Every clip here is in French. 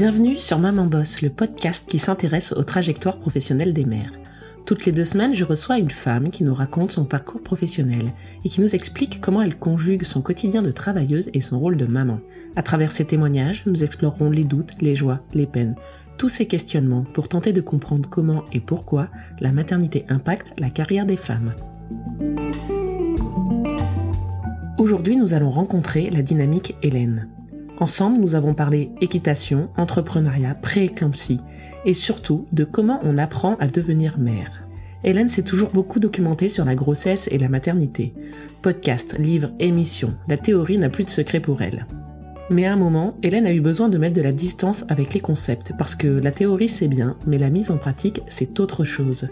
Bienvenue sur Maman Boss, le podcast qui s'intéresse aux trajectoires professionnelles des mères. Toutes les deux semaines, je reçois une femme qui nous raconte son parcours professionnel et qui nous explique comment elle conjugue son quotidien de travailleuse et son rôle de maman. À travers ces témoignages, nous explorerons les doutes, les joies, les peines, tous ces questionnements pour tenter de comprendre comment et pourquoi la maternité impacte la carrière des femmes. Aujourd'hui, nous allons rencontrer la dynamique Hélène. Ensemble, nous avons parlé équitation, entrepreneuriat, pré-éclampsie et surtout de comment on apprend à devenir mère. Hélène s'est toujours beaucoup documentée sur la grossesse et la maternité. Podcast, livres, émissions, la théorie n'a plus de secret pour elle. Mais à un moment, Hélène a eu besoin de mettre de la distance avec les concepts, parce que la théorie c'est bien, mais la mise en pratique c'est autre chose.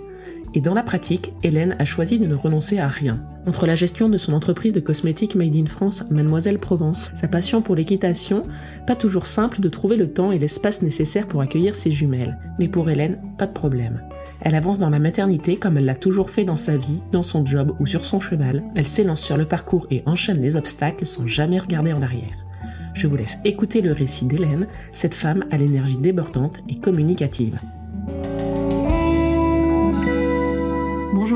Et dans la pratique, Hélène a choisi de ne renoncer à rien. Entre la gestion de son entreprise de cosmétiques Made in France, Mademoiselle Provence, sa passion pour l'équitation, pas toujours simple de trouver le temps et l'espace nécessaires pour accueillir ses jumelles. Mais pour Hélène, pas de problème. Elle avance dans la maternité comme elle l'a toujours fait dans sa vie, dans son job ou sur son cheval. Elle s'élance sur le parcours et enchaîne les obstacles sans jamais regarder en arrière. Je vous laisse écouter le récit d'Hélène, cette femme à l'énergie débordante et communicative.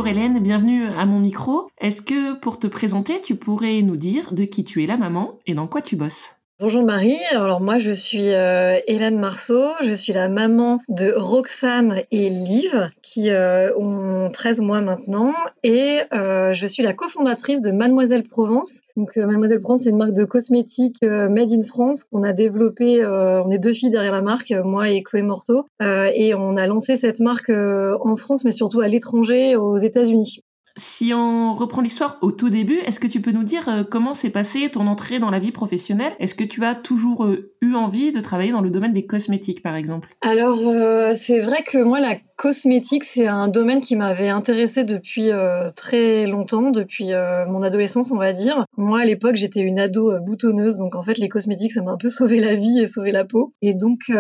Bonjour Hélène, bienvenue à mon micro. Est-ce que pour te présenter, tu pourrais nous dire de qui tu es la maman et dans quoi tu bosses? Bonjour Marie, alors moi je suis euh, Hélène Marceau, je suis la maman de Roxane et Liv qui euh, ont 13 mois maintenant et euh, je suis la cofondatrice de Mademoiselle Provence. Donc Mademoiselle Provence c'est une marque de cosmétiques made in France qu'on a développée, on est deux filles derrière la marque, moi et Chloé Morteau et on a lancé cette marque en France mais surtout à l'étranger aux États-Unis. Si on reprend l'histoire au tout début, est-ce que tu peux nous dire euh, comment s'est passée ton entrée dans la vie professionnelle? Est-ce que tu as toujours euh, eu envie de travailler dans le domaine des cosmétiques, par exemple? Alors, euh, c'est vrai que moi, la cosmétique, c'est un domaine qui m'avait intéressé depuis euh, très longtemps, depuis euh, mon adolescence, on va dire. Moi, à l'époque, j'étais une ado euh, boutonneuse, donc en fait, les cosmétiques, ça m'a un peu sauvé la vie et sauvé la peau. Et donc,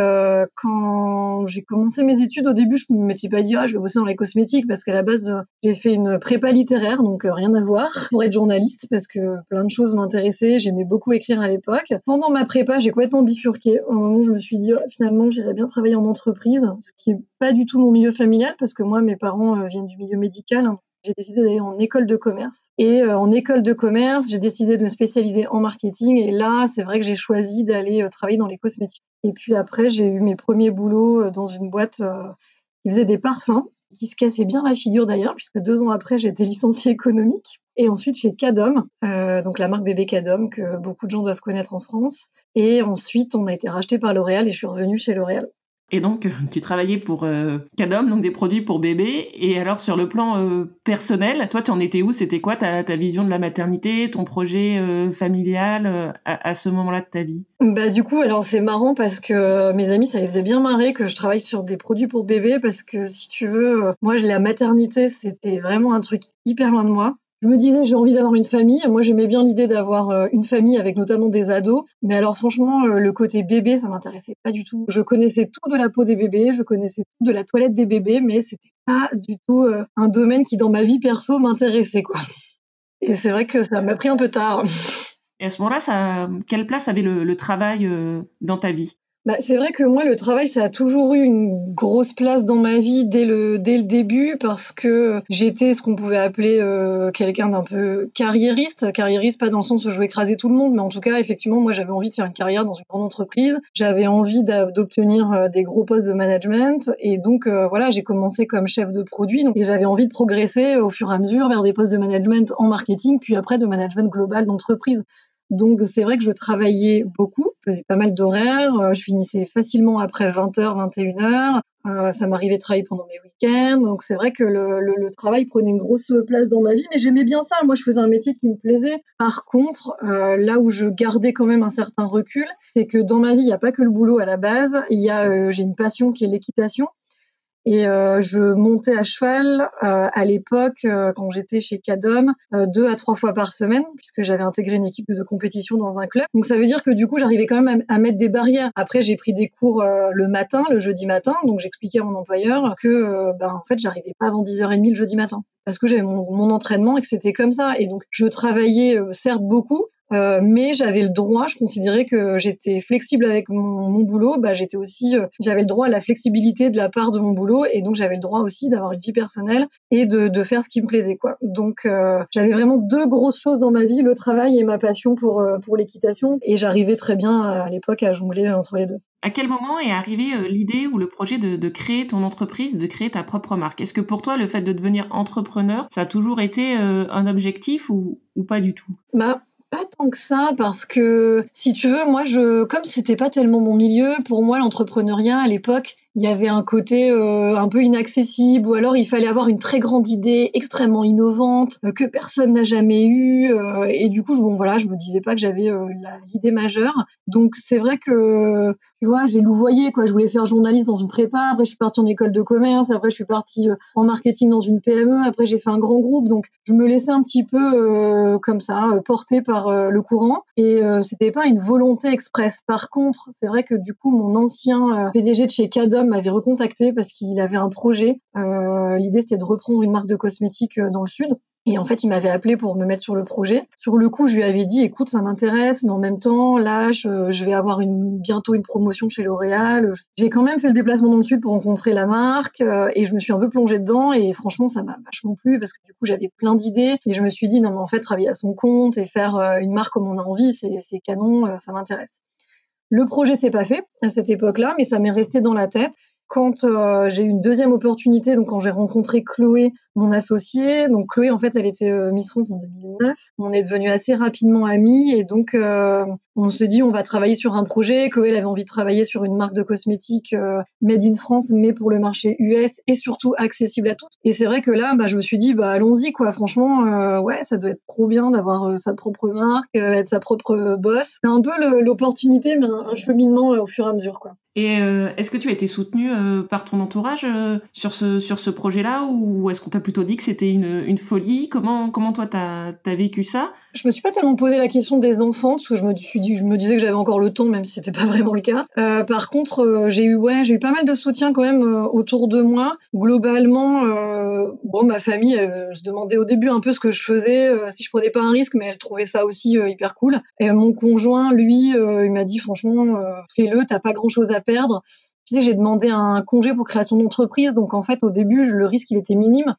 quand j'ai commencé mes études, au début, je me m'étais pas dit, ah, je vais bosser dans les cosmétiques, parce qu'à la base, j'ai fait une prépa littéraire, donc rien à voir, pour être journaliste, parce que plein de choses m'intéressaient, j'aimais beaucoup écrire à l'époque. Pendant ma prépa, j'ai complètement bifurqué. Au moment je me suis dit, finalement, j'irais bien travailler en entreprise, ce qui est pas du tout mon milieu familial parce que moi, mes parents euh, viennent du milieu médical. J'ai décidé d'aller en école de commerce. Et euh, en école de commerce, j'ai décidé de me spécialiser en marketing. Et là, c'est vrai que j'ai choisi d'aller euh, travailler dans les cosmétiques. Et puis après, j'ai eu mes premiers boulots dans une boîte qui faisait des parfums, qui se cassait bien la figure d'ailleurs, puisque deux ans après, j'étais licenciée économique. Et ensuite chez Cadom, donc la marque bébé Cadom que beaucoup de gens doivent connaître en France. Et ensuite, on a été racheté par L'Oréal et je suis revenue chez L'Oréal. Et donc, tu travaillais pour euh, Cadom, donc des produits pour bébés. Et alors, sur le plan euh, personnel, toi, tu en étais où? C'était quoi ta, vision de la maternité, ton projet euh, familial euh, à, à, ce moment-là de ta vie? Bah du coup, alors c'est marrant parce que mes amis, ça les faisait bien marrer que je travaille sur des produits pour bébés parce que si tu veux, moi, la maternité, c'était vraiment un truc hyper loin de moi. Je me disais, j'ai envie d'avoir une famille. Moi, j'aimais bien l'idée d'avoir euh, une famille avec notamment des ados. Mais alors, franchement, euh, le côté bébé, ça m'intéressait pas du tout. Je connaissais tout de la peau des bébés, je connaissais tout de la toilette des bébés, mais c'était pas du tout euh, un domaine qui, dans ma vie perso, m'intéressait, quoi. Et c'est vrai que ça m'a pris un peu tard. Et à ce moment-là, ça, quelle place avait le, le travail dans ta vie? Bah, c'est vrai que moi, le travail, ça a toujours eu une grosse place dans ma vie dès le, dès le début parce que j'étais ce qu'on pouvait appeler euh, quelqu'un d'un peu carriériste. Carriériste, pas dans le sens où je veux écraser tout le monde, mais en tout cas, effectivement, moi, j'avais envie de faire une carrière dans une grande entreprise. J'avais envie d'obtenir euh, des gros postes de management. Et donc, euh, voilà, j'ai commencé comme chef de produit. Donc, et j'avais envie de progresser au fur et à mesure vers des postes de management en marketing, puis après de management global d'entreprise. Donc c'est vrai que je travaillais beaucoup, faisais pas mal d'horaires, euh, je finissais facilement après 20h, 21h, euh, ça m'arrivait de travailler pendant mes week-ends, donc c'est vrai que le, travail prenait une grosse place dans ma vie, mais j'aimais bien ça, moi je faisais un métier qui me plaisait. Par contre, euh, là où je gardais quand même un certain recul, c'est que dans ma vie, il n'y a pas que le boulot à la base, il y a, j'ai une passion qui est l'équitation, et euh, je montais à cheval euh, à l'époque, euh, quand j'étais chez Cadom, euh, deux à trois fois par semaine, puisque j'avais intégré une équipe de compétition dans un club. Donc ça veut dire que du coup, j'arrivais quand même à, mettre des barrières. Après, j'ai pris des cours euh, le matin, le jeudi matin, donc j'expliquais à mon employeur que, euh, ben, en fait, j'arrivais pas avant 10h30 le jeudi matin, parce que j'avais mon, mon, entraînement et que c'était comme ça. Et donc, je travaillais certes beaucoup, Euh, mais j'avais le droit, je considérais que j'étais flexible avec mon, boulot, bah, j'étais aussi, euh, j'avais le droit à la flexibilité de la part de mon boulot, et donc j'avais le droit aussi d'avoir une vie personnelle et de, de, faire ce qui me plaisait, quoi. Donc euh, j'avais vraiment deux grosses choses dans ma vie, le travail et ma passion pour pour l'équitation, et j'arrivais très bien à, à l'époque à jongler entre les deux. À quel moment est arrivée l'idée ou le projet de, de, créer ton entreprise, de créer ta propre marque? Est-ce que pour toi, le fait de devenir entrepreneur, ça a toujours été un objectif ou, ou pas du tout? Bah, pas tant que ça parce que si tu veux moi je comme c'était pas tellement mon milieu pour moi l'entrepreneuriat à l'époque il y avait un côté euh, un peu inaccessible ou alors il fallait avoir une très grande idée extrêmement innovante euh, que personne n'a jamais eu euh, et du coup je, bon voilà je me disais pas que j'avais l'idée majeure. Donc c'est vrai que tu vois j'ai louvoyé quoi. Je voulais faire journaliste dans une prépa après je suis partie en école de commerce après je suis partie en marketing dans une PME après j'ai fait un grand groupe. Donc je me laissais un petit peu comme ça porter par le courant. Et c'était pas une volonté express par contre c'est vrai que du coup mon ancien PDG de chez M'avait recontacté parce qu'il avait un projet. Euh, l'idée, c'était de reprendre une marque de cosmétiques euh, dans le sud. Et en fait, il m'avait appelé pour me mettre sur le projet. Sur le coup, je lui avais dit, écoute, ça m'intéresse, mais en même temps, là, je, vais avoir bientôt une promotion chez L'Oréal. J'ai quand même fait le déplacement dans le sud pour rencontrer la marque euh, et je me suis un peu plongée dedans et franchement, ça m'a vachement plu parce que du coup, j'avais plein d'idées et je me suis dit, non, mais en fait, travailler à son compte et faire une marque comme on a envie, c'est canon, ça m'intéresse. Le projet s'est pas fait à cette époque-là, mais ça m'est resté dans la tête quand euh, j'ai eu une deuxième opportunité, donc quand j'ai rencontré Chloé, mon associée, donc Chloé en fait elle était euh, Miss France en 2009, on est devenus assez rapidement amis et donc euh, on se dit on va travailler sur un projet. Chloé elle avait envie de travailler sur une marque de cosmétiques made in France mais pour le marché US et surtout accessible à tous. Et c'est vrai que là bah, je me suis dit bah allons-y quoi, franchement ouais ça doit être trop bien d'avoir sa propre marque, être sa propre boss. C'est un peu l'opportunité mais un, un cheminement au fur et à mesure quoi. Et est-ce que tu as été soutenue euh, par ton entourage euh, sur ce sur ce projet-là? Ou est-ce qu'on t'a plutôt dit que c'était une, une folie? Comment comment toi t'as as vécu ça? Je me suis pas tellement posé la question des enfants parce que je me je me disais que j'avais encore le temps même si c'était pas vraiment le cas. Euh, par contre j'ai eu ouais eu pas mal de soutien quand même autour de moi. Globalement bon ma famille elle se demandait au début un peu ce que je faisais si je prenais pas un risque mais elle trouvait ça aussi hyper cool. Et mon conjoint lui il m'a dit franchement fais-le t'as pas grand chose à perdre j'ai demandé un congé pour création d'entreprise, donc en fait au début le risque il était minime.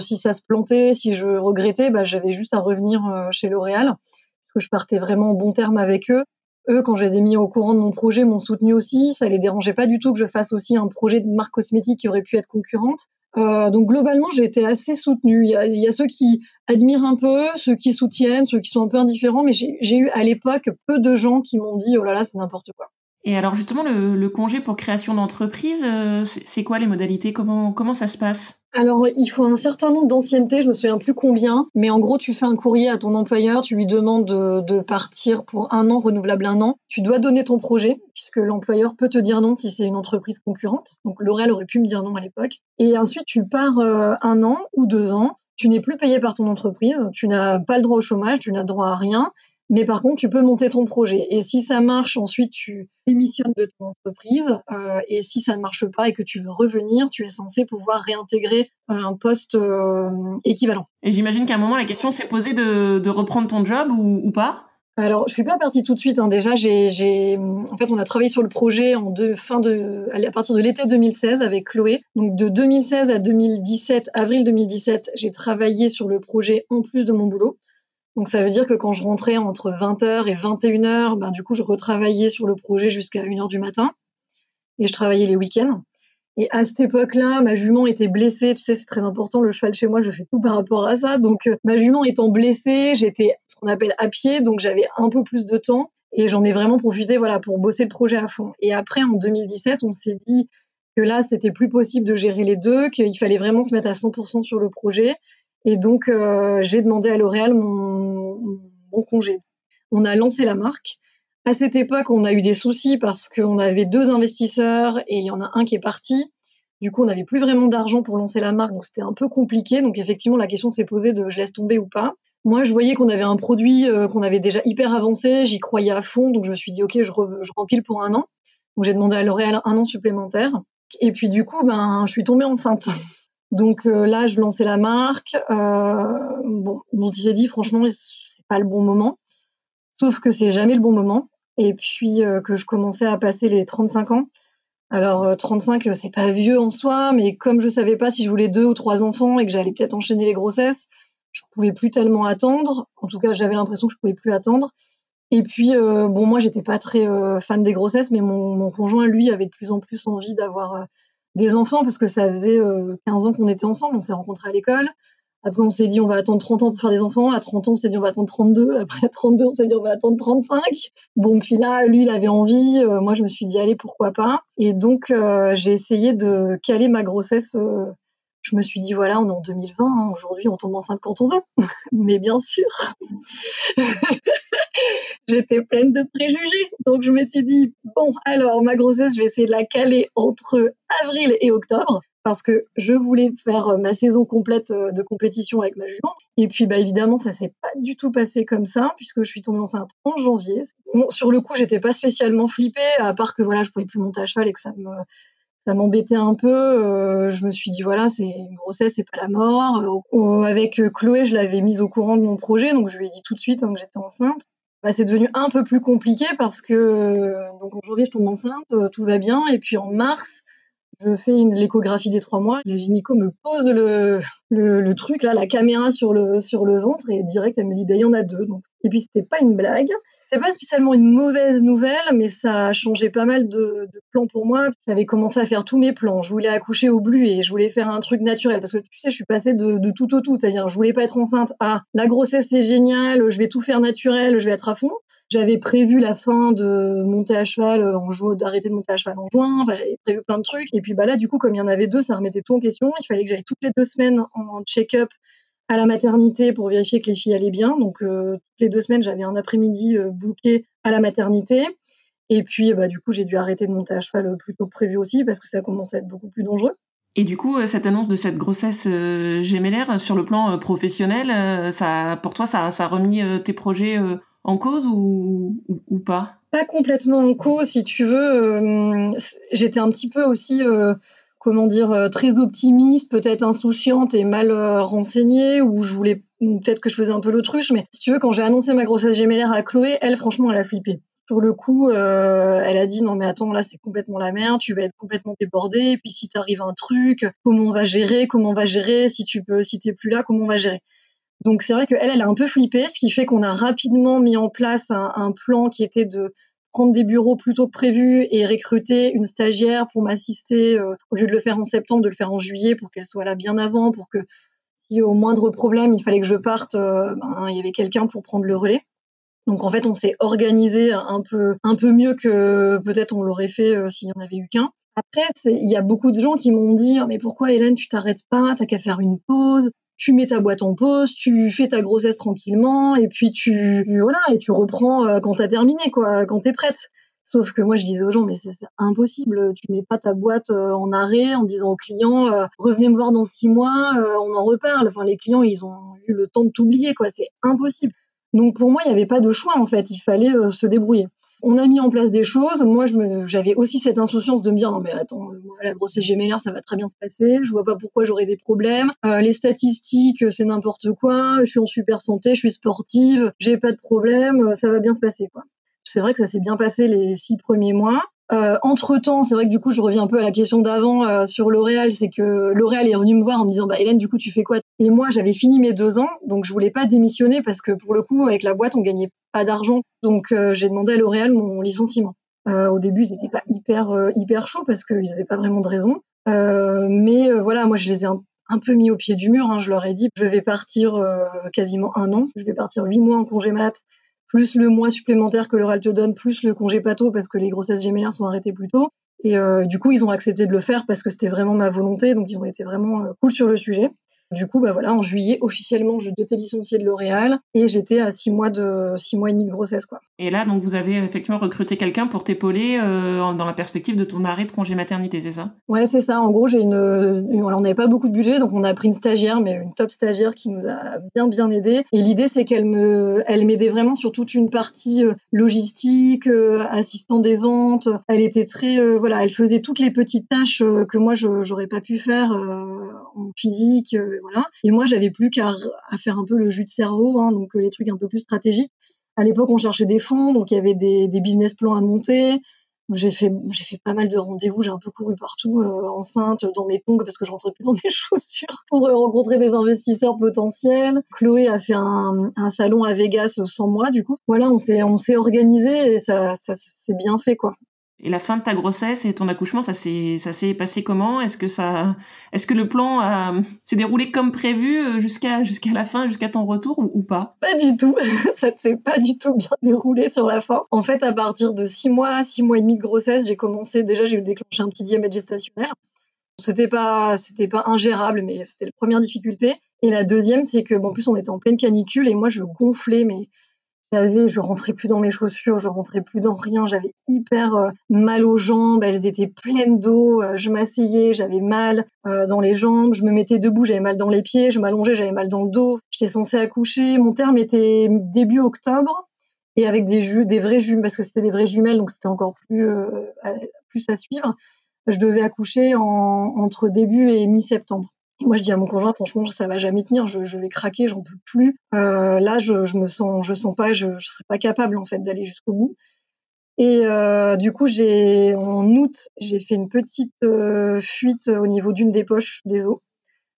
Si ça se plantait, si je regrettais, bah, j'avais juste à revenir euh, chez L'Oréal parce que je partais vraiment en bon terme avec eux. Eux, quand je les ai mis au courant de mon projet, m'ont soutenu aussi. Ça les dérangeait pas du tout que je fasse aussi un projet de marque cosmétique qui aurait pu être concurrente. Euh, donc globalement, j'ai été assez soutenue. Il y, a, ceux qui admirent un peu, ceux qui soutiennent, ceux qui sont un peu indifférents, mais j'ai eu à l'époque peu de gens qui m'ont dit oh là là c'est n'importe quoi. Et alors justement, le, congé pour création d'entreprise, euh, c'est quoi les modalités? Comment, comment ça se passe? Alors, il faut un certain nombre d'anciennetés, je me souviens plus combien, mais en gros, tu fais un courrier à ton employeur, tu lui demandes de, de partir pour un an, renouvelable un an. Tu dois donner ton projet, puisque l'employeur peut te dire non si c'est une entreprise concurrente. Donc, L'Oréal aurait pu me dire non à l'époque. Et ensuite, tu pars euh, un an ou deux ans. Tu n'es plus payé par ton entreprise, tu n'as pas le droit au chômage, tu n'as droit à rien. Mais par contre, tu peux monter ton projet. Et si ça marche, ensuite, tu démissionnes de ton entreprise. Euh, et si ça ne marche pas et que tu veux revenir, tu es censé pouvoir réintégrer euh, un poste euh, équivalent. Et j'imagine qu'à un moment, la question s'est posée de, de, reprendre ton job ou, ou pas? Alors, je suis pas partie tout de suite. Hein. Déjà, j'ai, en fait, on a travaillé sur le projet en deux, fin de, à partir de l'été 2016 avec Chloé. Donc, de 2016 à 2017, avril 2017, j'ai travaillé sur le projet en plus de mon boulot. Donc ça veut dire que quand je rentrais entre 20h et 21h, ben, du coup, je retravaillais sur le projet jusqu'à 1h du matin. Et je travaillais les week-ends. Et à cette époque-là, ma jument était blessée. Tu sais, c'est très important. Le cheval chez moi, je fais tout par rapport à ça. Donc, euh, ma jument étant blessée, j'étais ce qu'on appelle à pied. Donc, j'avais un peu plus de temps. Et j'en ai vraiment profité, voilà, pour bosser le projet à fond. Et après, en 2017, on s'est dit que là, c'était plus possible de gérer les deux, qu'il fallait vraiment se mettre à 100% sur le projet et donc, euh, j'ai demandé à L'Oréal mon, congé. On a lancé la marque. À cette époque, on a eu des soucis parce qu'on avait deux investisseurs et il y en a un qui est parti. Du coup, on n'avait plus vraiment d'argent pour lancer la marque, donc c'était un peu compliqué. Donc effectivement, la question s'est posée de je laisse tomber ou pas. Moi, je voyais qu'on avait un produit euh, qu'on avait déjà hyper avancé, j'y croyais à fond, donc je me suis dit ok, je, je rempile pour un an. Donc j'ai demandé à L'Oréal un an supplémentaire. Et puis du coup, ben, je suis tombée enceinte. Donc euh, là, je lançais la marque. Euh, bon, on s'est dit franchement, c'est pas le bon moment. Sauf que c'est jamais le bon moment. Et puis que je commençais à passer les 35 ans. Alors 35, c'est pas vieux en soi, mais comme je savais pas si je voulais deux ou trois enfants et que j'allais peut-être enchaîner les grossesses, je pouvais plus tellement attendre. En tout cas, j'avais l'impression que je pouvais plus attendre. Et puis, euh, bon, moi, j'étais pas très euh, fan des grossesses, mais mon, conjoint, lui, avait de plus en plus envie d'avoir euh, des enfants parce que ça faisait 15 ans qu'on était ensemble. On s'est rencontrés à l'école. Après, on s'est dit, on va attendre 30 ans pour faire des enfants. À 30 ans, on s'est dit, on va attendre 32. Après, à 32, on s'est dit, on va attendre 35. Bon, puis là, lui, il avait envie. moi, je me suis dit, allez, pourquoi pas. Et donc, j'ai essayé de caler ma grossesse je me suis dit, voilà, on est en 2020, hein, aujourd'hui on tombe enceinte quand on veut. Mais bien sûr, j'étais pleine de préjugés. Donc je me suis dit, bon, alors ma grossesse, je vais essayer de la caler entre avril et octobre. Parce que je voulais faire euh, ma saison complète euh, de compétition avec ma jument. Et puis, bah, évidemment, ça s'est pas du tout passé comme ça, puisque je suis tombée enceinte en janvier. sur le coup, j'étais pas spécialement flippée, à part que voilà, je pouvais plus monter à cheval et que ça me, ça m'embêtait un peu. Euh, je me suis dit voilà, c'est une grossesse, c'est pas la mort. Avec Chloé, je l'avais mise au courant de mon projet, donc je lui ai dit tout de suite hein, que j'étais enceinte. Bah, c'est devenu un peu plus compliqué parce que euh, donc en janvier je tombe enceinte, tout va bien, et puis en mars je fais l'échographie des trois mois. La gynéco me pose le, truc là, la caméra sur le sur le ventre et direct elle me dit bah il y en a deux. Donc et puis c'était pas une blague. C'est pas spécialement une mauvaise nouvelle, mais ça a changé pas mal de, plans pour moi. J'avais commencé à faire tous mes plans. Je voulais accoucher au blu et je voulais faire un truc naturel parce que tu sais, je suis passée de, tout au tout. C'est-à-dire, je voulais pas être enceinte à la grossesse c'est génial, je vais tout faire naturel, je vais être à fond. J'avais prévu la fin de monter à cheval en juin, d'arrêter de monter à cheval en juin. J'avais prévu plein de trucs. Et puis bah là, du coup, comme il y en avait deux, ça remettait tout en question. Il fallait que j'aille toutes les deux semaines en check-up à la maternité pour vérifier que les filles allaient bien. Donc, euh, toutes les deux semaines, j'avais un après-midi euh, bouqué à la maternité. Et puis, bah, du coup, j'ai dû arrêter de monter à cheval euh, plus tôt que prévu aussi parce que ça commençait à être beaucoup plus dangereux. Et du coup, cette annonce de cette grossesse gémellaire sur le plan professionnel, ça, pour toi, ça, ça a remis tes projets en cause ou, ou, pas? Pas complètement en cause, si tu veux. J'étais un petit peu aussi comment dire, euh, très optimiste, peut-être insouciante et mal euh, renseignée, ou je voulais, peut-être que je faisais un peu l'autruche, mais si tu veux, quand j'ai annoncé ma grossesse gémellaire à Chloé, elle, franchement, elle a flippé. Sur le coup, euh, elle a dit non mais attends là c'est complètement la merde, tu vas être complètement débordée. Et puis si t'arrive un truc, comment on va gérer, comment on va gérer, si tu peux, si t'es plus là, comment on va gérer. Donc c'est vrai qu'elle, elle a un peu flippé, ce qui fait qu'on a rapidement mis en place un plan qui était de prendre des bureaux plus tôt que prévu et recruter une stagiaire pour m'assister euh, au lieu de le faire en septembre, de le faire en juillet pour qu'elle soit là bien avant, pour que si au moindre problème il fallait que je parte, euh, ben, il y avait quelqu'un pour prendre le relais. Donc en fait, on s'est organisé un peu un peu mieux que peut-être on l'aurait fait euh, s'il y en avait eu qu'un. Après, il y a beaucoup de gens qui m'ont dit mais pourquoi Hélène tu t'arrêtes pas, t'as qu'à faire une pause tu mets ta boîte en pause, tu fais ta grossesse tranquillement, et puis tu, voilà, et tu reprends euh, quand t'as terminé, quoi, quand t'es prête. Sauf que moi, je disais aux gens, mais c'est impossible. Tu mets pas ta boîte euh, en arrêt en disant aux clients, euh, revenez me voir dans six mois, on en reparle. Enfin, les clients, ils ont eu le temps de t'oublier, quoi. C'est impossible. Donc pour moi, il n'y avait pas de choix en fait. Il fallait se débrouiller on a mis en place des choses. Moi, j'avais aussi cette insouciance de me dire non mais attends, la grossesse gémellaire, ça va très bien se passer. Je vois pas pourquoi j'aurais des problèmes. Euh, les statistiques, c'est n'importe quoi. Je suis en super santé, je suis sportive, j'ai pas de problème, ça va bien se passer quoi. C'est vrai que ça s'est bien passé les six premiers mois. Euh, entre temps, c'est vrai que du coup, je reviens un peu à la question d'avant euh, sur L'Oréal, c'est que L'Oréal est venu me voir en me disant, bah Hélène, du coup, tu fais quoi? Et moi, j'avais fini mes deux ans, donc je voulais pas démissionner parce que pour le coup, avec la boîte, on gagnait pas d'argent, donc euh, j'ai demandé à L'Oréal mon licenciement. au début, ils étaient pas hyper hyper chaud parce qu'ils avaient pas vraiment de raison, mais voilà, moi, je les ai un, peu mis au pied du mur. Hein. Je leur ai dit, je vais partir quasiment un an, je vais partir huit mois en congé mat plus le mois supplémentaire que l'oral te donne, plus le congé pato parce que les grossesses gémellaires sont arrêtées plus tôt. Et euh, du coup, ils ont accepté de le faire parce que c'était vraiment ma volonté, donc ils ont été vraiment euh, cool sur le sujet. Du coup, bah voilà, en juillet, officiellement, je étais licenciée de L'Oréal et j'étais à six mois de six mois et demi de grossesse, quoi. Et là, donc, vous avez effectivement recruté quelqu'un pour t'épauler euh, dans la perspective de ton arrêt de congé maternité, c'est ça? Ouais, c'est ça. En gros, j'ai une, on n'avait pas beaucoup de budget, donc on a pris une stagiaire, mais une top stagiaire qui nous a bien bien aidé. Et l'idée, c'est qu'elle me, elle m'aidait vraiment sur toute une partie euh, logistique, euh, assistant des ventes. Elle était très, voilà, elle faisait toutes les petites tâches que moi, je j'aurais pas pu faire en physique voilà. Et moi, j'avais plus qu'à faire un peu le jus de cerveau, hein, donc euh, les trucs un peu plus stratégiques. À l'époque, on cherchait des fonds, donc il y avait des, business plans à monter. J'ai fait, pas mal de rendez-vous, j'ai un peu couru partout, euh, enceinte, dans mes tongs parce que je rentrais plus dans mes chaussures pour rencontrer des investisseurs potentiels. Chloé a fait un, salon à Vegas sans moi, du coup. Voilà, on s'est, on s'est organisé et ça, ça s'est bien fait, quoi. Et la fin de ta grossesse et ton accouchement, ça s'est ça passé comment? Est-ce que ça est-ce que le plan s'est déroulé comme prévu euh, jusqu'à la fin, jusqu'à ton retour ou, pas? Pas du tout. ça ne s'est pas du tout bien déroulé sur la fin. En fait, à partir de six mois, six mois et demi de grossesse, j'ai commencé déjà j'ai déclenché un petit diamètre gestationnaire. C'était pas pas ingérable, mais c'était la première difficulté. Et la deuxième, c'est que bon, en plus on était en pleine canicule et moi je gonflais mais j'avais, je rentrais plus dans mes chaussures, je rentrais plus dans rien, j'avais hyper euh, mal aux jambes, elles étaient pleines d'eau, euh, je m'asseyais, j'avais mal euh, dans les jambes, je me mettais debout, j'avais mal dans les pieds, je m'allongeais, j'avais mal dans le dos, j'étais censée accoucher, mon terme était début octobre et avec des jus, des vrais jumelles parce que c'était des vraies jumelles donc c'était encore plus plus à suivre. Je devais accoucher en, entre début et mi-septembre moi, je dis à mon conjoint, franchement, ça va jamais tenir, je, vais craquer, j'en peux plus. Euh, là, je, je, me sens, je sens pas, je, je serais pas capable en fait d'aller jusqu'au bout. Et euh, du coup, j'ai en août, j'ai fait une petite euh, fuite au niveau d'une des poches des os.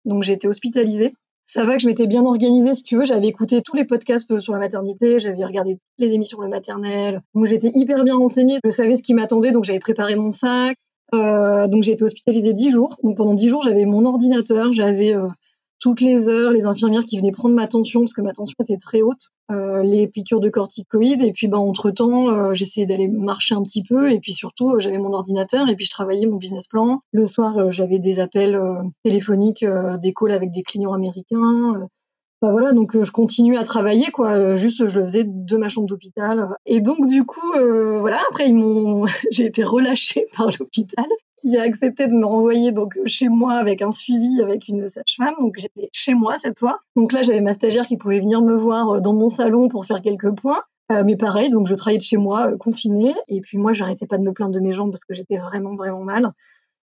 Donc, j'ai été hospitalisée. Ça va que je m'étais bien organisée, si tu veux. J'avais écouté tous les podcasts sur la maternité, j'avais regardé toutes les émissions le maternel. Donc, j'étais hyper bien renseignée, je savais ce qui m'attendait, donc j'avais préparé mon sac. Euh, donc j'ai été hospitalisée dix jours. Pendant dix jours, j'avais mon ordinateur, j'avais euh, toutes les heures les infirmières qui venaient prendre ma tension parce que ma tension était très haute, euh, les piqûres de corticoïdes et puis bah entre temps j'essayais d'aller marcher un petit peu et puis surtout j'avais mon ordinateur et puis je travaillais mon business plan. Le soir j'avais des appels téléphoniques, des calls avec des clients américains. Bah voilà, donc je continue à travailler, quoi. Juste, je le faisais de ma chambre d'hôpital. Et donc, du coup, euh, voilà. Après, ils m'ont, j'ai été relâchée par l'hôpital, qui a accepté de me renvoyer donc chez moi avec un suivi avec une sage-femme. Donc, j'étais chez moi cette fois. Donc là, j'avais ma stagiaire qui pouvait venir me voir dans mon salon pour faire quelques points. Euh, mais pareil, donc je travaillais de chez moi, euh, confinée. Et puis moi, j'arrêtais pas de me plaindre de mes jambes parce que j'étais vraiment, vraiment mal.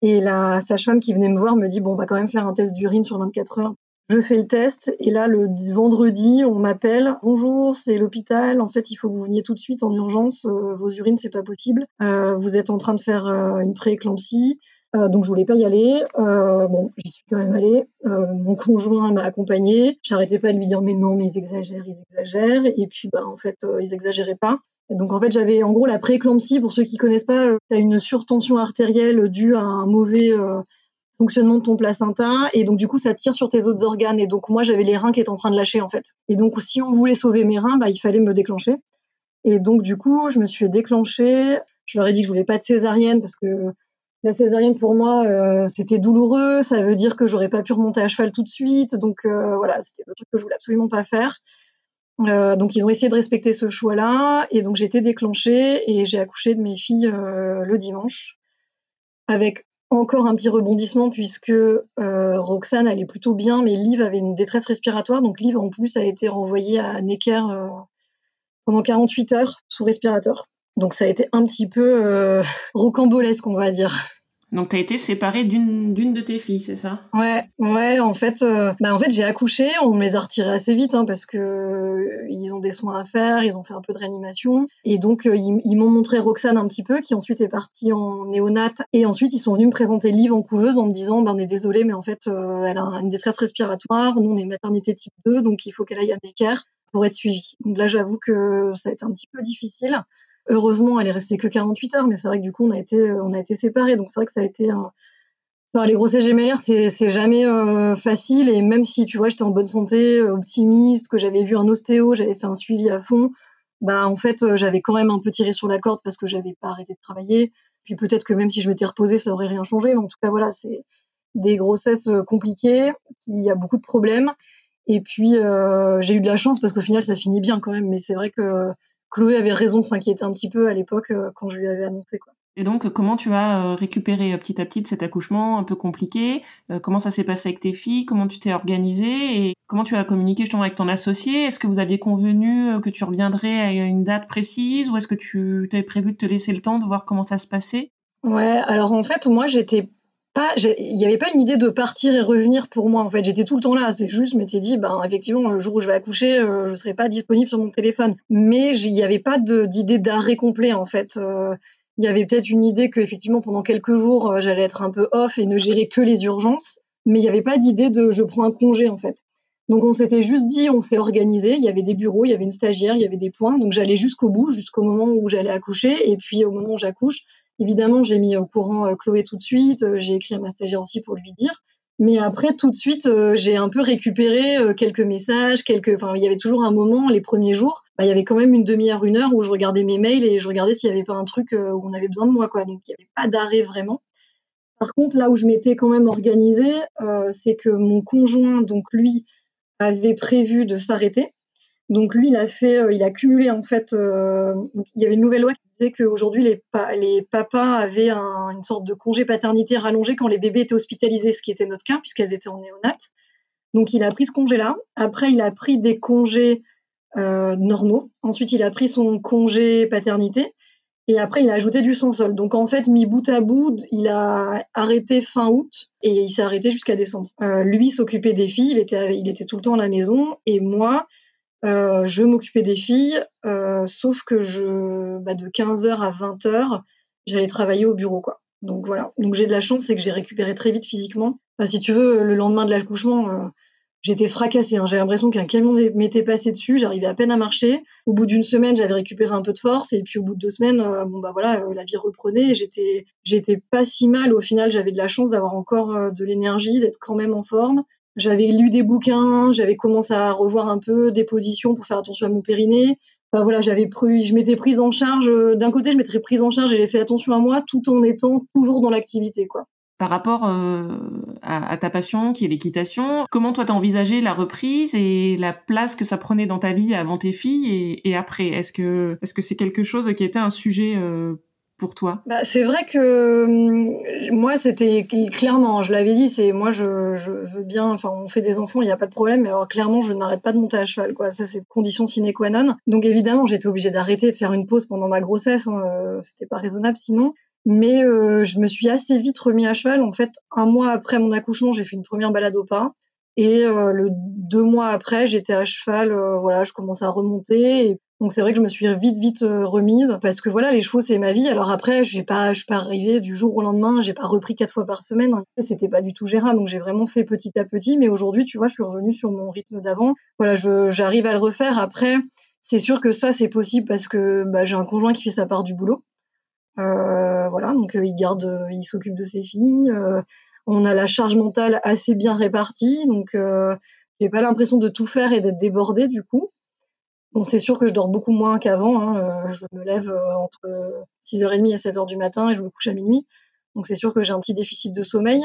Et la sage-femme qui venait me voir me dit bon, on va quand même faire un test d'urine sur 24 heures je fais le test et là, le vendredi, on m'appelle. Bonjour, c'est l'hôpital. En fait, il faut que vous veniez tout de suite en urgence. Euh, vos urines, c'est pas possible. Euh, vous êtes en train de faire euh, une prééclampsie. donc je voulais pas y aller. bon, j'y suis quand même allée. mon conjoint m'a accompagnée. J'arrêtais pas de lui dire mais non, mais ils exagèrent, ils exagèrent. Et puis bah en fait, ils exagéraient pas. donc en fait, j'avais en gros la prééclampsie. Pour ceux qui connaissent pas, tu as une surtension artérielle due à un mauvais fonctionnement de ton placenta et donc du coup ça tire sur tes autres organes et donc moi j'avais les reins qui étaient en train de lâcher en fait. Et donc si on voulait sauver mes reins bah il fallait me déclencher. Et donc du coup je me suis déclenchée. Je leur ai dit que je voulais pas de césarienne parce que la césarienne pour moi euh, c'était douloureux. Ça veut dire que j'aurais pas pu remonter à cheval tout de suite. Donc euh, voilà c'était le truc que je voulais absolument pas faire. Euh, donc ils ont essayé de respecter ce choix là et donc j'ai été déclenchée et j'ai accouché de mes filles le dimanche avec encore un petit rebondissement puisque euh, Roxane allait plutôt bien, mais Liv avait une détresse respiratoire. Donc Liv en plus a été renvoyée à Necker euh, pendant 48 heures sous respirateur. Donc ça a été un petit peu euh, rocambolesque, on va dire. Donc tu as été séparée d'une de tes filles, c'est ça? Ouais, ouais. En fait, euh, bah en fait j'ai accouché. On me les a retirées assez vite hein, parce que euh, ils ont des soins à faire, ils ont fait un peu de réanimation et donc euh, ils, m'ont montré Roxane un petit peu, qui ensuite est partie en néonate et ensuite ils sont venus me présenter Liv en couveuse en me disant ben on est désolé mais en fait elle a une détresse respiratoire. Nous on est maternité type 2 donc il faut qu'elle aille à Necker pour être suivie. Donc là j'avoue que ça a été un petit peu difficile. Heureusement, elle est restée que 48 heures, mais c'est vrai que du coup, on a été, euh, on a été séparés. Donc c'est vrai que ça a été un... les grossesses gémellaires, c'est, jamais euh, facile. Et même si, tu vois, j'étais en bonne santé, euh, optimiste, que j'avais vu un ostéo, j'avais fait un suivi à fond, bah en fait, j'avais quand même un peu tiré sur la corde parce que j'avais pas arrêté de travailler. Puis peut-être que même si je m'étais reposée, ça aurait rien changé. Mais en tout cas, voilà, c'est des grossesses compliquées, il y a beaucoup de problèmes. Et puis, j'ai eu de la chance parce qu'au final, ça finit bien quand même. Mais c'est vrai que Chloé avait raison de s'inquiéter un petit peu à l'époque euh, quand je lui avais annoncé. Quoi. Et donc, comment tu as euh, récupéré euh, petit à petit cet accouchement un peu compliqué Comment ça s'est passé avec tes filles Comment tu t'es organisée Et comment tu as communiqué justement avec ton associé? Est-ce que vous aviez convenu que tu reviendrais à une date précise Ou est-ce que tu avais prévu de te laisser le temps de voir comment ça se passait? Ouais, alors en fait, moi, j'étais pas, il n'y avait pas une idée de partir et revenir pour moi. En fait, j'étais tout le temps là. C'est juste, je m'étais dit, ben effectivement, le jour où je vais accoucher, euh, je serai pas disponible sur mon téléphone. Mais il n'y avait pas d'idée d'arrêt complet en fait. Euh, il y avait peut-être une idée que effectivement pendant quelques jours euh, j'allais être un peu off et ne gérer que les urgences, mais il n'y avait pas d'idée de je prends un congé en fait. Donc on s'était juste dit, on s'est organisé, il y avait des bureaux, il y avait une stagiaire, il y avait des points, donc j'allais jusqu'au bout, jusqu'au moment où j'allais accoucher, et puis au moment où j'accouche, évidemment j'ai mis au courant euh, Chloé tout de suite, euh, j'ai écrit à ma stagiaire aussi pour lui dire, mais après tout de suite j'ai un peu récupéré quelques messages, quelques, enfin il y avait toujours un moment les premiers jours, bah, il y avait quand même une demi-heure, une heure où je regardais mes mails et je regardais s'il y avait pas un truc où on avait besoin de moi quoi, donc il n'y avait pas d'arrêt vraiment. Par contre, là où je m'étais quand même organisée, euh, c'est que mon conjoint, donc lui, avait prévu de s'arrêter. Donc lui, il a fait, euh, il a cumulé en fait. Euh, il y avait une nouvelle loi qui disait qu'aujourd'hui les, les papas avaient une sorte de congé paternité rallongé quand les bébés étaient hospitalisés, ce qui était notre cas puisqu'elles étaient en néonat. Donc il a pris ce congé-là. Après, il a pris des congés normaux. Ensuite, il a pris son congé paternité. Et après, il a ajouté du sans-sol. Donc en fait, mis bout à bout, il a arrêté fin août et il s'est arrêté jusqu'à décembre. Euh, lui s'occupait des filles, il était, il était tout le temps à la maison. Et moi, euh, je m'occupais des filles, euh, sauf que je, bah, de 15h à 20h, j'allais travailler au bureau. Donc voilà. Donc j'ai de la chance, c'est que j'ai récupéré très vite physiquement. si tu veux, le lendemain de l'accouchement, J'étais fracassée, hein. j'avais l'impression qu'un camion m'était passé dessus, j'arrivais à peine à marcher. Au bout d'une semaine, j'avais récupéré un peu de force et puis au bout de deux semaines, euh, bah voilà, euh, la vie reprenait j'étais pas si mal au final, j'avais de la chance d'avoir encore euh, de l'énergie, d'être quand même en forme. J'avais lu des bouquins, j'avais commencé à revoir un peu des positions pour faire attention à mon périnée. Enfin, voilà, j'avais pris, je m'étais prise en charge. D'un côté, je m'étais prise en charge et j'ai fait attention à moi tout en étant toujours dans l'activité, quoi par rapport euh, à, ta passion qui est l'équitation. Comment toi t'as envisagé la reprise et la place que ça prenait dans ta vie avant tes filles et, après? Est-ce que est-ce que c'est quelque chose qui était un sujet euh, pour toi bah, C'est vrai que hum, moi, c'était clairement, je l'avais dit, c'est moi, je, veux bien, enfin, on fait des enfants, il n'y a pas de problème, mais alors clairement, je n'arrête pas de monter à cheval, quoi. Ça, c'est condition sine qua non. Donc évidemment, j'étais obligée d'arrêter de faire une pause pendant ma grossesse, hein, euh, c'était pas raisonnable sinon. Mais euh, je me suis assez vite remis à cheval. En fait, un mois après mon accouchement, j'ai fait une première balade au pas. Et euh, le deux mois après, j'étais à cheval. Voilà, je commençais à remonter. Donc c'est vrai que je me suis vite vite remise parce que voilà, les chevaux c'est ma vie. Alors après, j'ai pas, je suis pas arrivée du jour au lendemain. J'ai pas repris quatre fois par semaine. C'était pas du tout gérable. Donc j'ai vraiment fait petit à petit. Mais aujourd'hui, tu vois, je suis revenue sur mon rythme d'avant. Voilà, j'arrive à le refaire. Après, c'est sûr que ça c'est possible parce que bah, j'ai un conjoint qui fait sa part du boulot. Euh, voilà, donc euh, il garde, euh, il s'occupe de ses filles. on a la charge mentale assez bien répartie, donc j'ai pas l'impression de tout faire et d'être débordée du coup. Bon, c'est sûr que je dors beaucoup moins qu'avant. Hein. Je me lève entre 6h30 et 7h du matin et je me couche à minuit. Donc c'est sûr que j'ai un petit déficit de sommeil.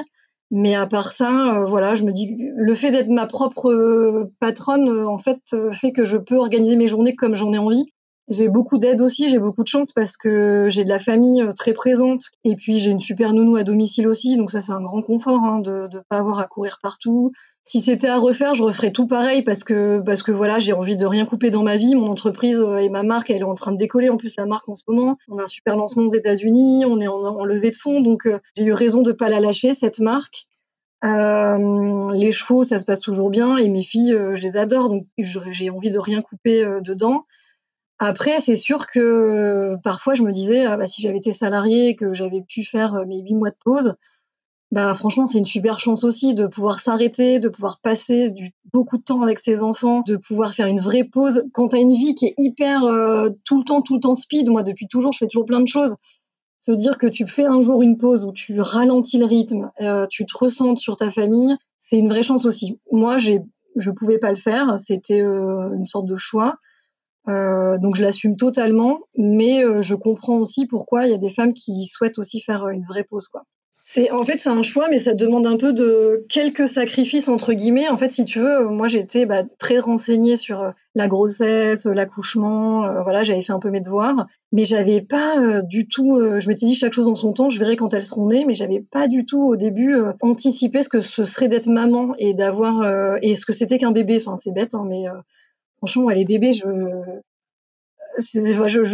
Mais à part ça, voilà, je me dis le fait d'être ma propre patronne, en fait, fait que je peux organiser mes journées comme j'en ai envie. J'ai beaucoup d'aide aussi, j'ai beaucoup de chance parce que j'ai de la famille euh, très présente et puis j'ai une super nounou à domicile aussi, donc ça c'est un grand confort hein, de ne pas avoir à courir partout. Si c'était à refaire, je referais tout pareil parce que parce que voilà, j'ai envie de rien couper dans ma vie. Mon entreprise euh, et ma marque, elle est en train de décoller. En plus, la marque en ce moment, on a un super lancement aux États-Unis, on est en, levée de fonds, donc euh, j'ai eu raison de pas la lâcher cette marque. Euh, les chevaux, ça se passe toujours bien et mes filles, je les adore, donc j'ai envie de rien couper dedans. Après, c'est sûr que euh, parfois je me disais, ah bah, si j'avais été salarié, que j'avais pu faire euh, mes huit mois de pause, bah franchement c'est une super chance aussi de pouvoir s'arrêter, de pouvoir passer beaucoup de temps avec ses enfants, de pouvoir faire une vraie pause. Quand t'as une vie qui est hyper euh, tout le temps, tout le temps speed, moi depuis toujours je fais toujours plein de choses. Se dire que tu fais un jour une pause où tu ralentis le rythme, tu te ressentes sur ta famille, c'est une vraie chance aussi. Moi j'ai, je pouvais pas le faire, c'était une sorte de choix. Euh, donc je l'assume totalement, mais euh, je comprends aussi pourquoi il y a des femmes qui souhaitent aussi faire euh, une vraie pause, quoi. C'est en fait c'est un choix, mais ça demande un peu de quelques sacrifices entre guillemets. En fait, si tu veux, moi j'étais bah, très renseignée sur la grossesse, l'accouchement, voilà, j'avais fait un peu mes devoirs, mais j'avais pas du tout. je m'étais dit chaque chose en son temps, je verrai quand elles seront nées, mais j'avais pas du tout au début anticipé ce que ce serait d'être maman et d'avoir et ce que c'était qu'un bébé. Enfin, c'est bête, hein, mais Franchement, les bébés, je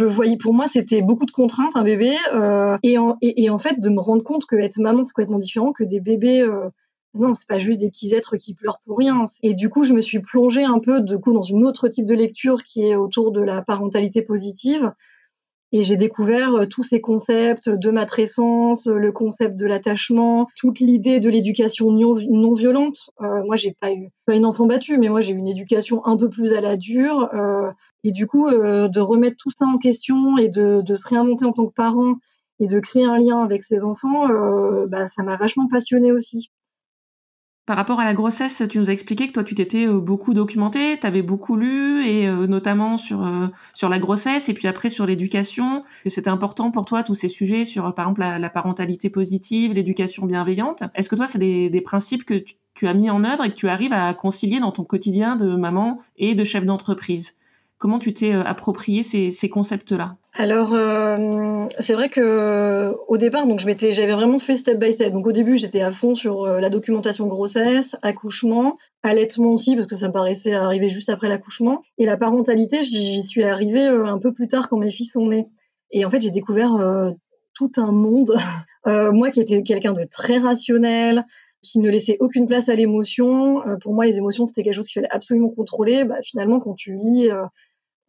voyais, pour moi, c'était beaucoup de contraintes, un bébé. Euh, et, en, et, en fait, de me rendre compte que être maman, c'est complètement différent que des bébés. Euh, non, c'est pas juste des petits êtres qui pleurent pour rien. Et du coup, je me suis plongée un peu, de coup, dans une autre type de lecture qui est autour de la parentalité positive. Et j'ai découvert euh, tous ces concepts de matrescence, le concept de l'attachement, toute l'idée de l'éducation non, violente. Euh, moi, j'ai pas eu pas une enfant battue, mais moi j'ai une éducation un peu plus à la dure. Euh, et du coup, euh, de remettre tout ça en question et de, de, se réinventer en tant que parent et de créer un lien avec ses enfants, euh, bah, ça m'a vachement passionnée aussi. Par rapport à la grossesse, tu nous as expliqué que toi tu t'étais euh, beaucoup documenté, tu avais beaucoup lu et euh, notamment sur euh, sur la grossesse et puis après sur l'éducation, que c'était important pour toi tous ces sujets sur par exemple la, parentalité positive, l'éducation bienveillante. Est-ce que toi c'est des, des principes que tu, tu as mis en œuvre et que tu arrives à concilier dans ton quotidien de maman et de chef d'entreprise? Comment tu t'es approprié ces, concepts-là? Alors, euh, c'est vrai que au départ, donc je m'étais, j'avais vraiment fait step by step. Donc au début, j'étais à fond sur euh, la documentation grossesse, accouchement, allaitement aussi parce que ça me paraissait arriver juste après l'accouchement. Et la parentalité, j'y suis arrivée euh, un peu plus tard quand mes fils sont nés. Et en fait, j'ai découvert tout un monde. moi, qui étais quelqu'un de très rationnel, qui ne laissait aucune place à l'émotion. pour moi, les émotions, c'était quelque chose qu'il fallait absolument contrôler. Bah, finalement, quand tu lis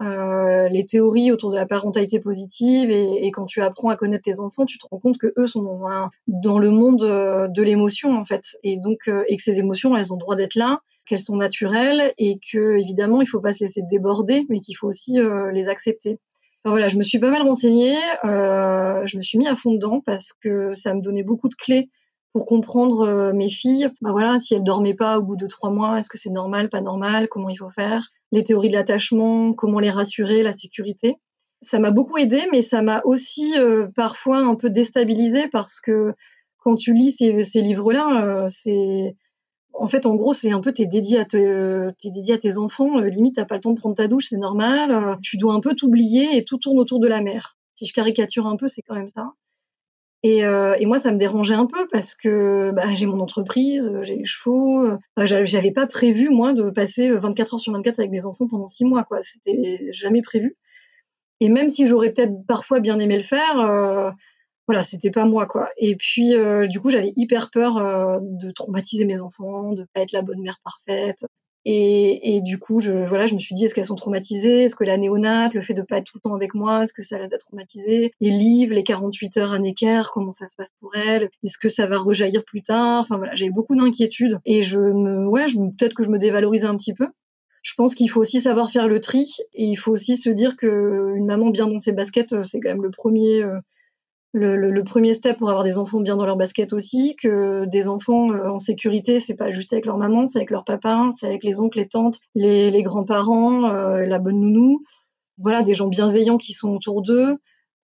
euh, les théories autour de la parentalité positive et, quand tu apprends à connaître tes enfants, tu te rends compte que eux sont dans, dans le monde euh, de l'émotion en fait, et donc euh, et que ces émotions elles ont droit d'être là, qu'elles sont naturelles et que évidemment il faut pas se laisser déborder, mais qu'il faut aussi les accepter. voilà, je me suis pas mal renseignée, je me suis mis à fond dedans parce que ça me donnait beaucoup de clés pour comprendre euh, mes filles. Bah voilà, si elles dormaient pas au bout de trois mois, est-ce que c'est normal, pas normal, comment il faut faire, les théories de l'attachement, comment les rassurer, la sécurité. Ça m'a beaucoup aidé, mais ça m'a aussi euh, parfois un peu déstabilisé parce que quand tu lis ces, livres-là, euh, c'est en fait, en gros, c'est un peu t'es dédié à t'es dédié à tes enfants. limite, t'as pas le temps de prendre ta douche, c'est normal. tu dois un peu t'oublier et tout tourne autour de la mère. Si je caricature un peu, c'est quand même ça. Et, euh, et, moi, ça me dérangeait un peu parce que bah, j'ai mon entreprise, euh, j'ai les chevaux. Euh, j'avais pas prévu moi de passer 24 heures sur 24 avec mes enfants pendant six mois, quoi. C'était jamais prévu. Et même si j'aurais peut-être parfois bien aimé le faire, voilà, c'était pas moi, quoi. Et puis, du coup, j'avais hyper peur de traumatiser mes enfants, de pas être la bonne mère parfaite. Et, du coup, je, voilà, je me suis dit, est-ce qu'elles sont traumatisées? Est-ce que la néonate, le fait de pas être tout le temps avec moi, est-ce que ça les a traumatisées? Les livres, les 48 heures à Necker, comment ça se passe pour elles? Est-ce que ça va rejaillir plus tard? Enfin voilà, j'avais beaucoup d'inquiétudes et je me, ouais, peut-être que je me dévalorisais un petit peu. Je pense qu'il faut aussi savoir faire le tri et il faut aussi se dire que une maman bien dans ses baskets, c'est quand même le premier, le, premier step pour avoir des enfants bien dans leur basket aussi, que des enfants euh, en sécurité, c'est pas juste avec leur maman, c'est avec leur papa, c'est avec les oncles, les tantes, les, grands-parents, euh, la bonne nounou. Voilà, des gens bienveillants qui sont autour d'eux.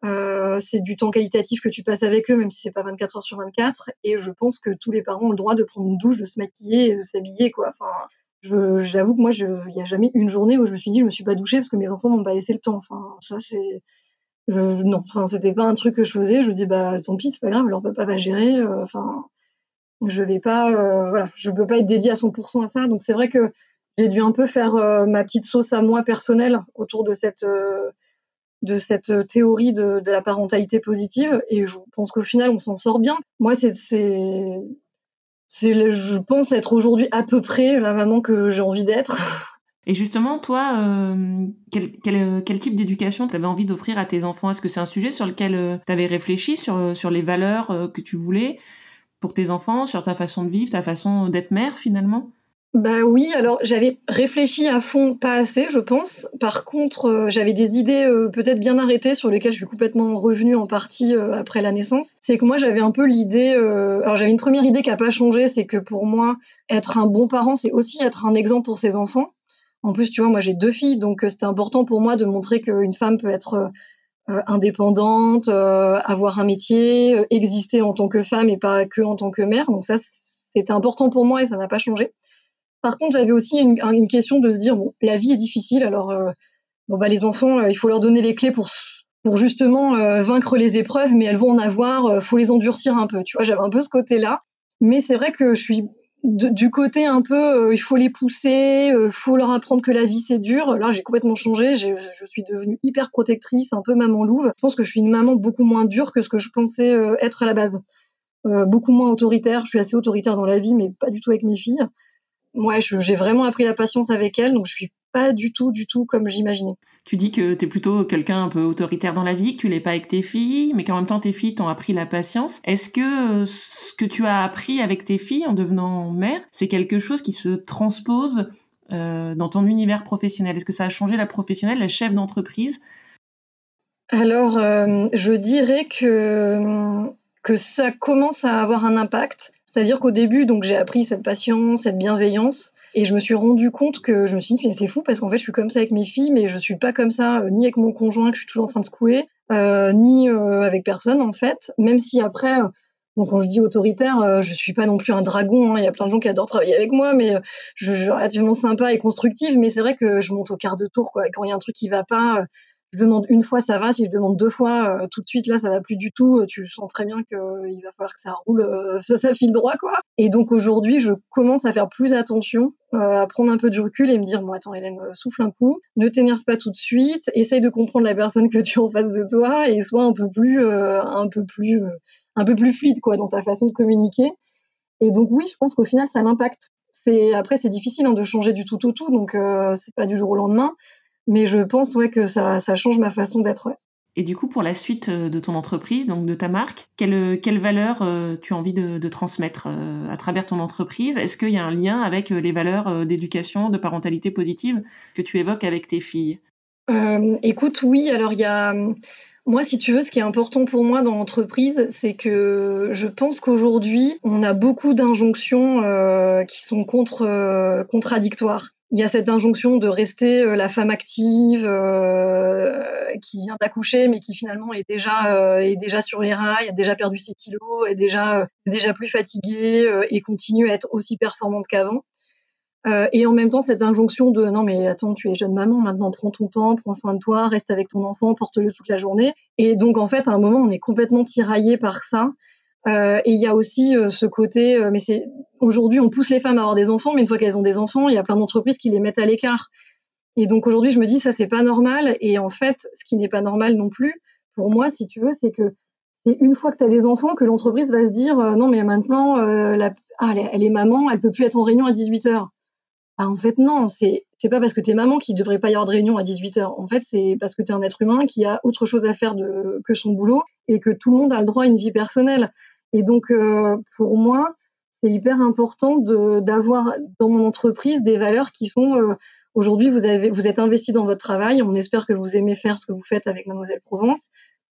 Euh, c'est du temps qualitatif que tu passes avec eux, même si c'est pas 24 heures sur 24. Et je pense que tous les parents ont le droit de prendre une douche, de se maquiller, de s'habiller, quoi. Enfin, j'avoue que moi, il y a jamais une journée où je me suis dit, je me suis pas douchée parce que mes enfants m'ont pas laissé le temps. Enfin, ça, c'est, non, enfin, c'était pas un truc que je faisais. Je dis, bah, tant pis, c'est pas grave, leur papa va gérer. Euh, enfin, je vais pas, euh, voilà, je peux pas être dédiée à 100% à ça. Donc, c'est vrai que j'ai dû un peu faire euh, ma petite sauce à moi personnelle autour de cette, de cette théorie de, de, la parentalité positive. Et je pense qu'au final, on s'en sort bien. Moi, c'est, c'est, je pense être aujourd'hui à peu près la maman que j'ai envie d'être. Et justement, toi, euh, quel, quel, euh, quel, type d'éducation tu avais envie d'offrir à tes enfants? Est-ce que c'est un sujet sur lequel euh, tu avais réfléchi, sur, sur les valeurs que tu voulais pour tes enfants, sur ta façon de vivre, ta façon d'être mère finalement? Bah oui, alors j'avais réfléchi à fond, pas assez, je pense. Par contre, j'avais des idées peut-être bien arrêtées sur lesquelles je suis complètement revenue en partie après la naissance. C'est que moi j'avais un peu l'idée, alors j'avais une première idée qui a pas changé, c'est que pour moi être un bon parent, c'est aussi être un exemple pour ses enfants. En plus, tu vois, moi j'ai deux filles, donc euh, c'était important pour moi de montrer qu'une femme peut être euh, euh, indépendante, avoir un métier, exister en tant que femme et pas que en tant que mère. Donc ça, c'était important pour moi et ça n'a pas changé. Par contre, j'avais aussi une, une, question de se dire bon, la vie est difficile, alors bon bah les enfants, il faut leur donner les clés pour pour justement vaincre les épreuves, mais elles vont en avoir, faut les endurcir un peu. Tu vois, j'avais un peu ce côté-là. Mais c'est vrai que je suis du côté un peu, euh, il faut les pousser, il faut leur apprendre que la vie c'est dur. Là, j'ai complètement changé. Je suis devenue hyper protectrice, un peu maman louve. Je pense que je suis une maman beaucoup moins dure que ce que je pensais être à la base. beaucoup moins autoritaire. Je suis assez autoritaire dans la vie, mais pas du tout avec mes filles. Moi, j'ai vraiment appris la patience avec elles, donc je suis pas du tout, du tout comme j'imaginais. Tu dis que tu es plutôt quelqu'un un peu autoritaire dans la vie, que tu l'es pas avec tes filles, mais qu'en même temps tes filles t'ont appris la patience. Est-ce que euh, ce que tu as appris avec tes filles en devenant mère, c'est quelque chose qui se transpose euh, dans ton univers professionnel? Est-ce que ça a changé la professionnelle, la chef d'entreprise? Alors, euh, je dirais que que ça commence à avoir un impact. C'est-à-dire qu'au début, donc j'ai appris cette patience, cette bienveillance, et je me suis rendu compte que je me suis dit mais c'est fou parce qu'en fait je suis comme ça avec mes filles, mais je suis pas comme ça euh, ni avec mon conjoint que je suis toujours en train de secouer, euh, ni euh, avec personne en fait. Même si après, bon, quand je dis autoritaire, je suis pas non plus un dragon. Hein. Il y a plein de gens qui adorent travailler avec moi, mais je, je suis relativement sympa et constructive. Mais c'est vrai que je monte au quart de tour quoi. Et quand il y a un truc qui va pas, je demande une fois, ça va. Si je demande deux fois, euh, tout de suite, là, ça va plus du tout. Euh, tu sens très bien qu'il euh, va falloir que ça roule, ça file droit, quoi. Et donc aujourd'hui, je commence à faire plus attention, à prendre un peu du recul et me dire, bon, attends, Hélène, souffle un coup, ne t'énerve pas tout de suite, essaye de comprendre la personne que tu as en face de toi et sois un peu plus, un peu plus, un peu plus fluide, quoi, dans ta façon de communiquer. Et donc oui, je pense qu'au final, ça l'impacte. C'est après, c'est difficile hein, de changer du tout au tout, donc c'est pas du jour au lendemain. Mais je pense ouais, que ça, ça change ma façon d'être. Et du coup, pour la suite euh, de ton entreprise, donc de ta marque, quelle, quelle valeur euh, tu as envie de, de transmettre euh, à travers ton entreprise? Est-ce qu'il y a un lien avec les valeurs d'éducation, de parentalité positive que tu évoques avec tes filles? Écoute, oui. Alors, il y a. Moi, si tu veux, ce qui est important pour moi dans l'entreprise, c'est que je pense qu'aujourd'hui, on a beaucoup d'injonctions qui sont contre, contradictoires il y a cette injonction de rester euh, la femme active euh, qui vient d'accoucher mais qui finalement est déjà euh, est déjà sur les rails, a déjà perdu ses kilos, est déjà déjà plus fatiguée et continue à être aussi performante qu'avant. et en même temps cette injonction de non mais attends tu es jeune maman maintenant prends ton temps, prends soin de toi, reste avec ton enfant, porte-le toute la journée. Et donc en fait à un moment on est complètement tiraillé par ça euh, et il y a aussi euh, ce côté, euh, mais c'est aujourd'hui on pousse les femmes à avoir des enfants, mais une fois qu'elles ont des enfants, il y a plein d'entreprises qui les mettent à l'écart. Et donc aujourd'hui, je me dis ça c'est pas normal. Et en fait, ce qui n'est pas normal non plus, pour moi, si tu veux, c'est que c'est une fois que tu as des enfants que l'entreprise va se dire non mais maintenant la, ah, elle, est maman, elle peut plus être en réunion à 18 h ah, en fait non, c'est c'est pas parce que tu es maman qu'il devrait pas y avoir de réunion à 18 h En fait, c'est parce que tu es un être humain qui a autre chose à faire de, que son boulot et que tout le monde a le droit à une vie personnelle. Et donc, euh, pour moi, c'est hyper important d'avoir dans mon entreprise des valeurs qui sont euh, aujourd'hui vous êtes investi dans votre travail. On espère que vous aimez faire ce que vous faites avec Mademoiselle Provence,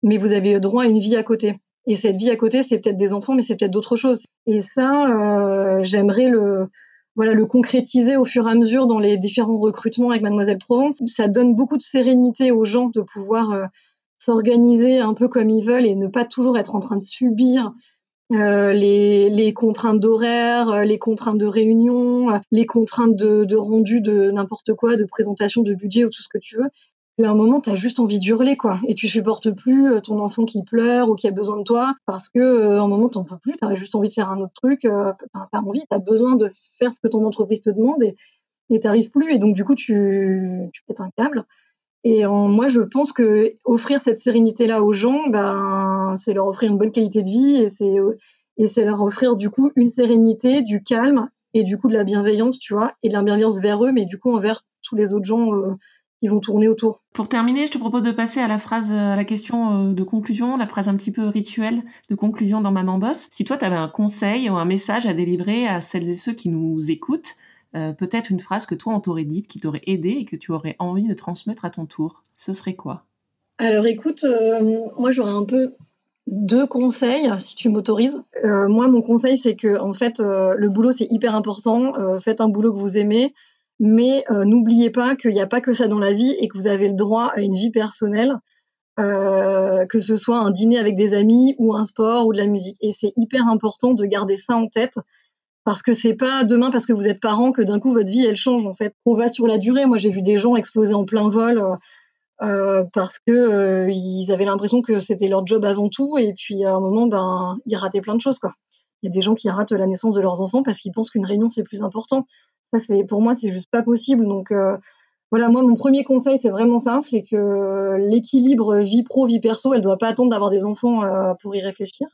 mais vous avez droit à une vie à côté. Et cette vie à côté, c'est peut-être des enfants, mais c'est peut-être d'autres choses. Et ça, euh, j'aimerais le voilà le concrétiser au fur et à mesure dans les différents recrutements avec Mademoiselle Provence. Ça donne beaucoup de sérénité aux gens de pouvoir s'organiser un peu comme ils veulent et ne pas toujours être en train de subir euh, les, contraintes d'horaire, euh, les contraintes de réunion, euh, les contraintes de, rendu de n'importe quoi, de présentation de budget ou tout ce que tu veux. Et à un moment, tu as juste envie d'hurler, quoi. Et tu supportes plus ton enfant qui pleure ou qui a besoin de toi parce que un moment, t'en peux plus, tu as juste envie de faire un autre truc, euh, pas envie, tu as besoin de faire ce que ton entreprise te demande et tu n'arrives plus. Et donc, du coup, tu, tu pètes un câble. Et moi, je pense que offrir cette sérénité-là aux gens, ben, c'est leur offrir une bonne qualité de vie et c'est et c'est leur offrir du coup une sérénité, du calme et du coup de la bienveillance, tu vois, et de la bienveillance vers eux, mais du coup envers tous les autres gens euh, qui vont tourner autour. Pour terminer, je te propose de passer à la phrase, à la question euh, de conclusion, la phrase un petit peu rituelle de conclusion dans Maman Boss. Si toi, tu avais un conseil ou un message à délivrer à celles et ceux qui nous écoutent, euh, peut-être une phrase que toi on t'aurait dite, qui t'aurait aidé et que tu aurais envie de transmettre à ton tour. Ce serait quoi? Alors écoute, euh, moi j'aurais un peu deux conseils, si tu m'autorises. Euh, moi, mon conseil, c'est que en fait, le boulot c'est hyper important. faites un boulot que vous aimez, mais n'oubliez pas qu'il n'y a pas que ça dans la vie et que vous avez le droit à une vie personnelle. que ce soit un dîner avec des amis ou un sport ou de la musique. Et c'est hyper important de garder ça en tête parce que c'est pas demain parce que vous êtes parent que d'un coup votre vie elle change en fait. On va sur la durée. Moi j'ai vu des gens exploser en plein vol euh, euh parce que euh, ils avaient l'impression que c'était leur job avant tout et puis à un moment ben ils rataient plein de choses quoi. Il y a des gens qui ratent la naissance de leurs enfants parce qu'ils pensent qu'une réunion c'est plus important. Ça, c'est pour moi, c'est juste pas possible. Donc euh, voilà, moi, mon premier conseil, c'est vraiment ça, c'est que l'équilibre vie pro vie perso, elle doit pas attendre d'avoir des enfants pour y réfléchir.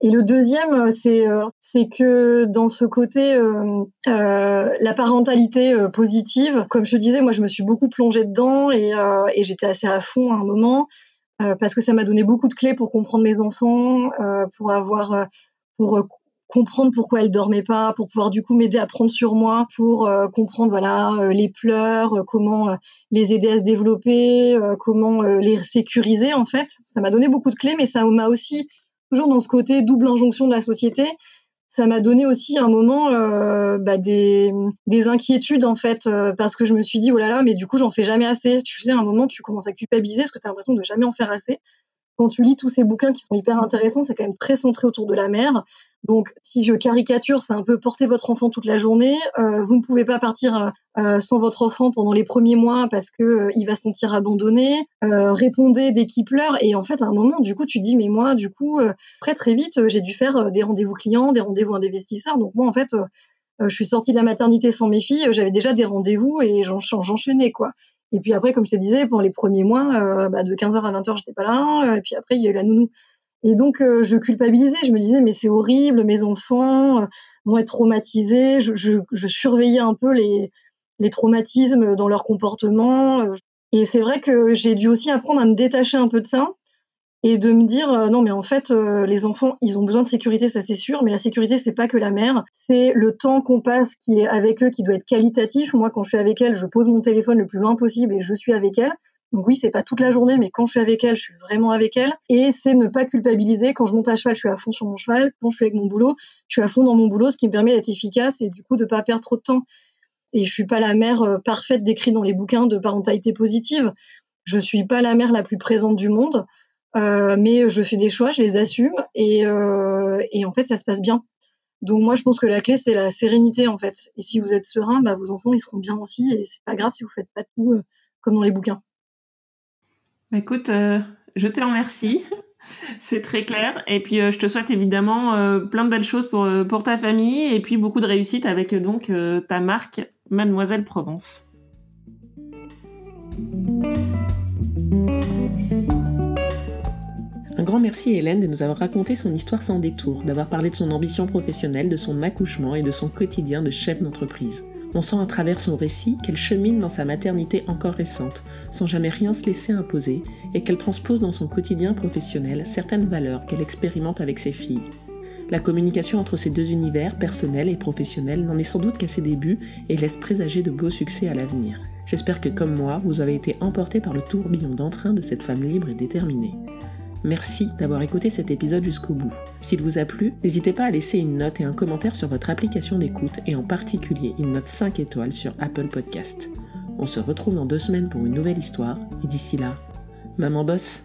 Et le deuxième, c'est c'est que dans ce côté euh, la parentalité positive, comme je te disais, moi je me suis beaucoup plongée dedans et, et j'étais assez à fond à un moment. Euh, parce que ça m'a donné beaucoup de clés pour comprendre mes enfants, euh, pour avoir, euh, pour comprendre pourquoi elles dormaient pas, pour pouvoir du coup m'aider à prendre sur moi, pour comprendre voilà les pleurs, comment les aider à se développer, comment les sécuriser en fait. Ça m'a donné beaucoup de clés, mais ça m'a aussi toujours dans ce côté double injonction de la société, ça m'a donné aussi un moment euh, bah, des, des, inquiétudes en fait euh, parce que je me suis dit oh là là mais du coup j'en fais jamais assez. Tu sais un moment tu commences à culpabiliser parce que tu as l'impression de jamais en faire assez quand tu lis tous ces bouquins qui sont hyper intéressants c'est quand même très centré autour de la mère donc, si je caricature, c'est un peu porter votre enfant toute la journée. Euh, vous ne pouvez pas partir euh, sans votre enfant pendant les premiers mois parce que euh, il va se sentir abandonné. répondez dès qu'il pleure. Et en fait, à un moment, du coup, tu dis, mais moi, du coup, très très vite, j'ai dû faire des rendez-vous clients, des rendez-vous investisseurs. Donc moi, en fait, je suis sortie de la maternité sans mes filles. J'avais déjà des rendez-vous et j'enchaînais quoi. Et puis après, comme je te disais, pendant les premiers mois, bah, de 15h à 20h, j'étais pas là. Et puis après, il y a eu la nounou. Et donc, euh, je culpabilisais. Je me disais, mais c'est horrible, mes enfants euh, vont être traumatisés. Je, je, je, surveillais un peu les, les traumatismes dans leur comportement. Euh. Et c'est vrai que j'ai dû aussi apprendre à me détacher un peu de ça et de me dire non mais en fait les enfants ils ont besoin de sécurité ça c'est sûr mais la sécurité c'est pas que la mère c'est le temps qu'on passe qui est avec eux qui doit être qualitatif moi quand je suis avec elle je pose mon téléphone le plus loin possible et je suis avec elle donc oui, c'est pas toute la journée, mais quand je suis avec elle, je suis vraiment avec elle. Et c'est ne pas culpabiliser. Quand je monte à cheval, je suis à fond sur mon cheval. Quand je suis avec mon boulot, je suis à fond dans mon boulot, ce qui me permet d'être efficace et du coup de pas perdre trop de temps. Et je suis pas la mère euh, parfaite décrite dans les bouquins de parentalité positive. Je suis pas la mère la plus présente du monde, euh, mais je fais des choix, je les assume et, euh, et en fait ça se passe bien. Donc moi je pense que la clé c'est la sérénité en fait. Et si vous êtes serein, bah, vos enfants ils seront bien aussi et c'est pas grave si vous faites pas tout euh, comme dans les bouquins. Bah, écoute, je te remercie. C'est très clair. Et puis, je te souhaite évidemment plein de belles choses pour, pour ta famille et puis beaucoup de réussite avec donc ta marque Mademoiselle Provence. Un grand merci à Hélène de nous avoir raconté son histoire sans détour, d'avoir parlé de son ambition professionnelle, de son accouchement et de son quotidien de chef d'entreprise. On sent à travers son récit qu'elle chemine dans sa maternité encore récente, sans jamais rien se laisser imposer, et qu'elle transpose dans son quotidien professionnel certaines valeurs qu'elle expérimente avec ses filles. La communication entre ces deux univers, personnel et professionnel, n'en est sans doute qu'à ses débuts et laisse présager de beaux succès à l'avenir. J'espère que comme moi, vous avez été emporté par le tourbillon d'entrain de cette femme libre et déterminée. Merci d'avoir écouté cet épisode jusqu'au bout. S'il vous a plu, n'hésitez pas à laisser une note et un commentaire sur votre application d'écoute et en particulier une note 5 étoiles sur Apple Podcast. On se retrouve dans deux semaines pour une nouvelle histoire et d'ici là, maman bosse